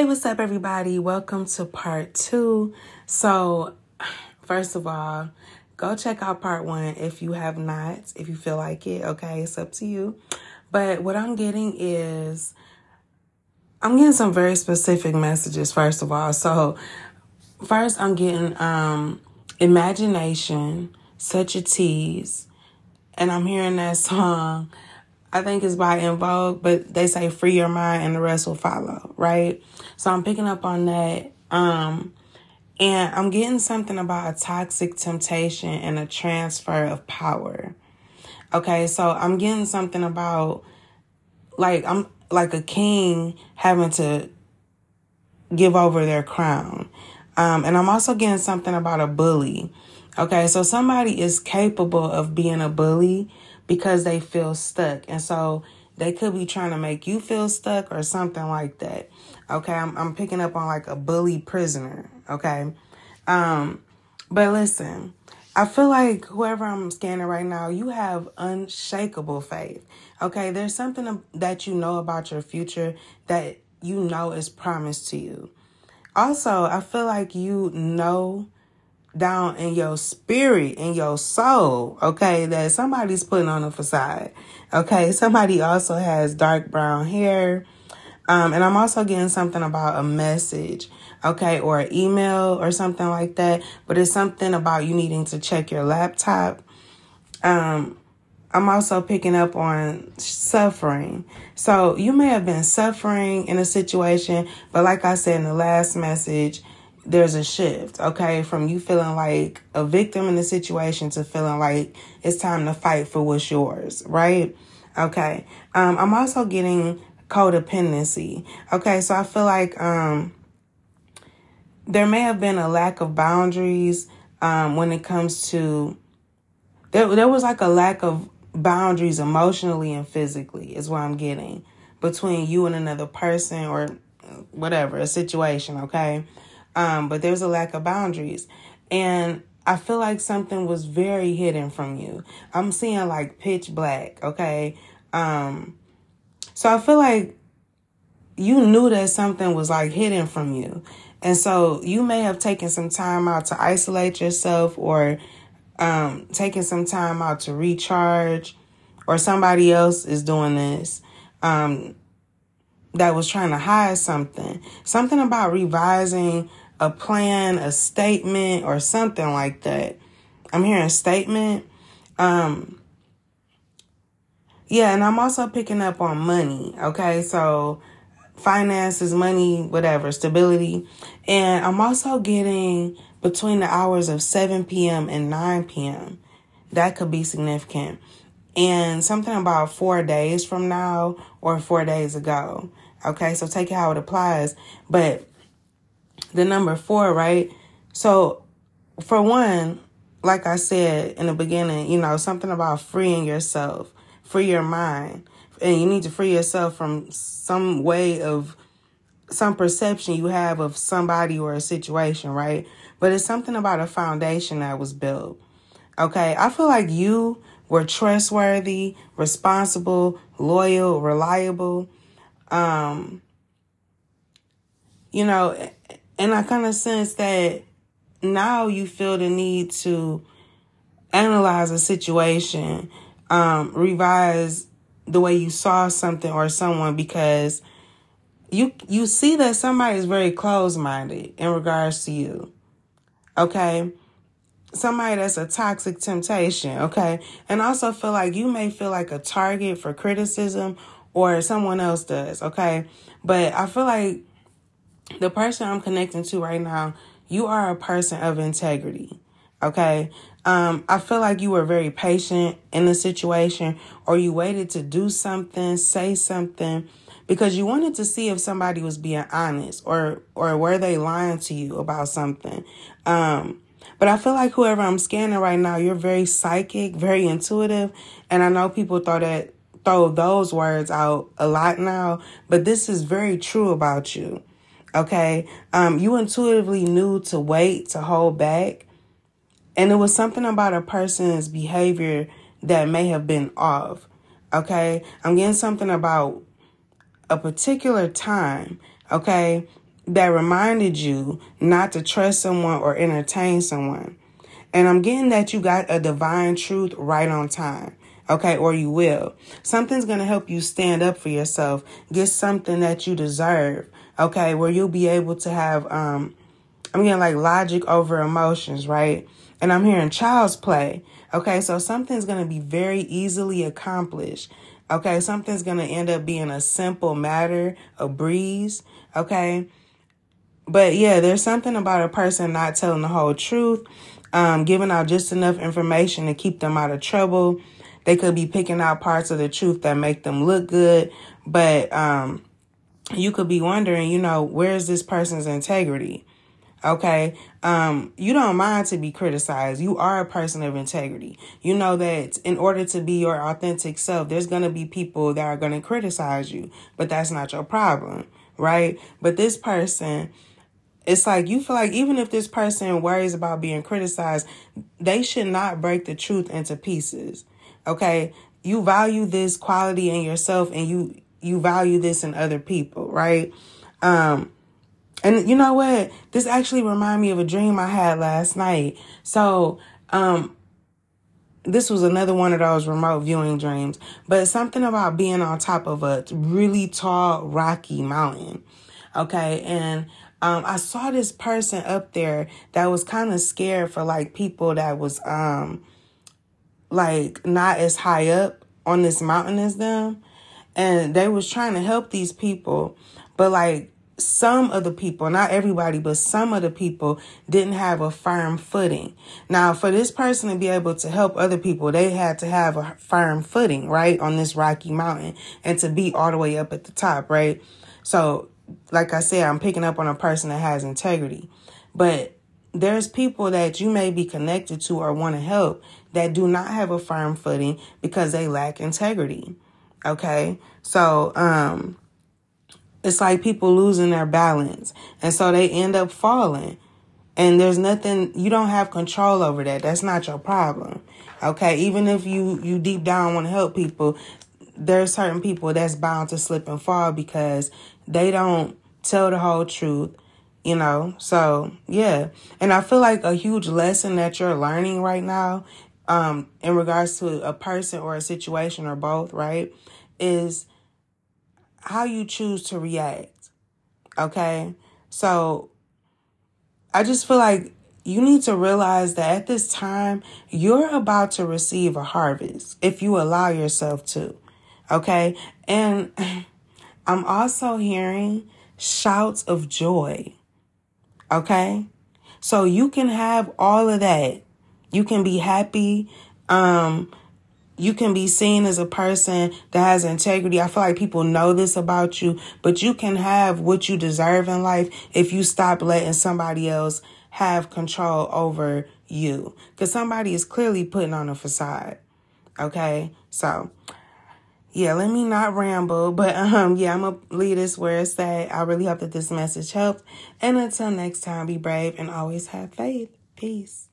Hey, what's up, everybody? Welcome to part two. So, first of all, go check out part one if you have not, if you feel like it. Okay, it's up to you. But what I'm getting is, I'm getting some very specific messages, first of all. So, first, I'm getting um, imagination, such a tease. And I'm hearing that song I think it's by En Vogue, but they say free your mind and the rest will follow, right? So I'm picking up on that. Um, and I'm getting something about a toxic temptation and a transfer of power. Okay, so I'm getting something about like I'm like a king having to give over their crown. Um, and I'm also getting something about a bully. Okay, so somebody is capable of being a bully because they feel stuck. And so they could be trying to make you feel stuck or something like that. Okay, I'm, I'm picking up on like a bully prisoner. Okay. Um, but listen, I feel like whoever I'm scanning right now, you have unshakable faith. Okay, there's something that you know about your future that you know is promised to you. Also, I feel like you know down in your spirit, in your soul, okay, that somebody's putting on a facade. Okay, somebody also has dark brown hair. Um, and I'm also getting something about a message, okay, or an email or something like that. But it's something about you needing to check your laptop. Um, I'm also picking up on suffering. So you may have been suffering in a situation, but like I said in the last message, there's a shift, okay, from you feeling like a victim in the situation to feeling like it's time to fight for what's yours, right? Okay. Um, I'm also getting codependency. Okay, so I feel like um there may have been a lack of boundaries um when it comes to there there was like a lack of boundaries emotionally and physically is what I'm getting between you and another person or whatever, a situation, okay? Um, but there's a lack of boundaries. And I feel like something was very hidden from you. I'm seeing like pitch black, okay? Um, so I feel like you knew that something was like hidden from you. And so you may have taken some time out to isolate yourself or um, taking some time out to recharge, or somebody else is doing this. Um, that was trying to hide something. Something about revising a plan, a statement, or something like that. I'm hearing statement. Um, yeah, and I'm also picking up on money. Okay, so finances, money, whatever, stability. And I'm also getting between the hours of 7 p.m. and 9 p.m. That could be significant. And something about four days from now or four days ago. Okay, so take it how it applies. But the number four, right? So, for one, like I said in the beginning, you know, something about freeing yourself, free your mind. And you need to free yourself from some way of some perception you have of somebody or a situation, right? But it's something about a foundation that was built. Okay. I feel like you were trustworthy, responsible, loyal, reliable. Um, you know, and I kind of sense that now you feel the need to analyze a situation, um, revise the way you saw something or someone because you you see that somebody is very close minded in regards to you. Okay. Somebody that's a toxic temptation, okay? And also feel like you may feel like a target for criticism or someone else does, okay? But I feel like the person I'm connecting to right now, you are a person of integrity. Okay. Um, I feel like you were very patient in the situation or you waited to do something, say something because you wanted to see if somebody was being honest or, or were they lying to you about something. Um, but I feel like whoever I'm scanning right now, you're very psychic, very intuitive. And I know people throw that, throw those words out a lot now, but this is very true about you. Okay. Um, you intuitively knew to wait, to hold back. And it was something about a person's behavior that may have been off. Okay. I'm getting something about a particular time. Okay. That reminded you not to trust someone or entertain someone. And I'm getting that you got a divine truth right on time. Okay, or you will. Something's to help you stand up for yourself. Get something that you deserve. Okay, where you'll be able to have, um, I'm getting like logic over emotions, right? And I'm hearing child's play. Okay, so something's to be very easily accomplished. Okay, something's to end up being a simple matter, a breeze. Okay, but yeah, there's something about a person not telling the whole truth, um, giving out just enough information to keep them out of trouble. They could be picking out parts of the truth that make them look good, but um, you could be wondering, you know, where's this person's integrity? Okay. Um, you don't mind to be criticized. You are a person of integrity. You know that in order to be your authentic self, there's going to be people that are going to criticize you, but that's not your problem. Right. But this person, it's like you feel like even if this person worries about being criticized, they should not break the truth into pieces. Okay? You value this quality in yourself and you you value this in other people, right? Um and you know what? This actually reminded me of a dream I had last night. So, um this was another one of those remote viewing dreams, but something about being on top of a really tall rocky mountain. Okay? And um, I saw this person up there that was kind of scared for like people that was um like not as high up on this mountain as them, and they was trying to help these people, but like some of the people, not everybody, but some of the people didn't have a firm footing. Now, for this person to be able to help other people, they had to have a firm footing, right, on this rocky mountain and to be all the way up at the top, right? So like I said, I'm picking up on a person that has integrity. But there's people that you may be connected to or want to help that do not have a firm footing because they lack integrity. Okay? So, um, it's like people losing their balance. And so they end up falling. And there's nothing, you don't have control over that. That's not your problem. Okay? Even if you, you deep down want to help people, there's certain people that's bound to slip and fall because they don't tell the whole truth, you know? So, yeah. And I feel like a huge lesson that you're learning right now, um, in regards to a person or a situation or both, right, is how you choose to react. Okay? So, I just feel like you need to realize that at this time, you're about to receive a harvest if you allow yourself to. Okay. And I'm also hearing shouts of joy. Okay. So you can have all of that. You can be happy. Um, you can be seen as a person that has integrity. I feel like people know this about you, but you can have what you deserve in life if you stop letting somebody else have control over you. Because somebody is clearly putting on a facade. Okay? So yeah, let me not ramble, but um, yeah, I'm gonna leave this where it's at. I really hope that this message helped. And until next time, be brave and always have faith. Peace.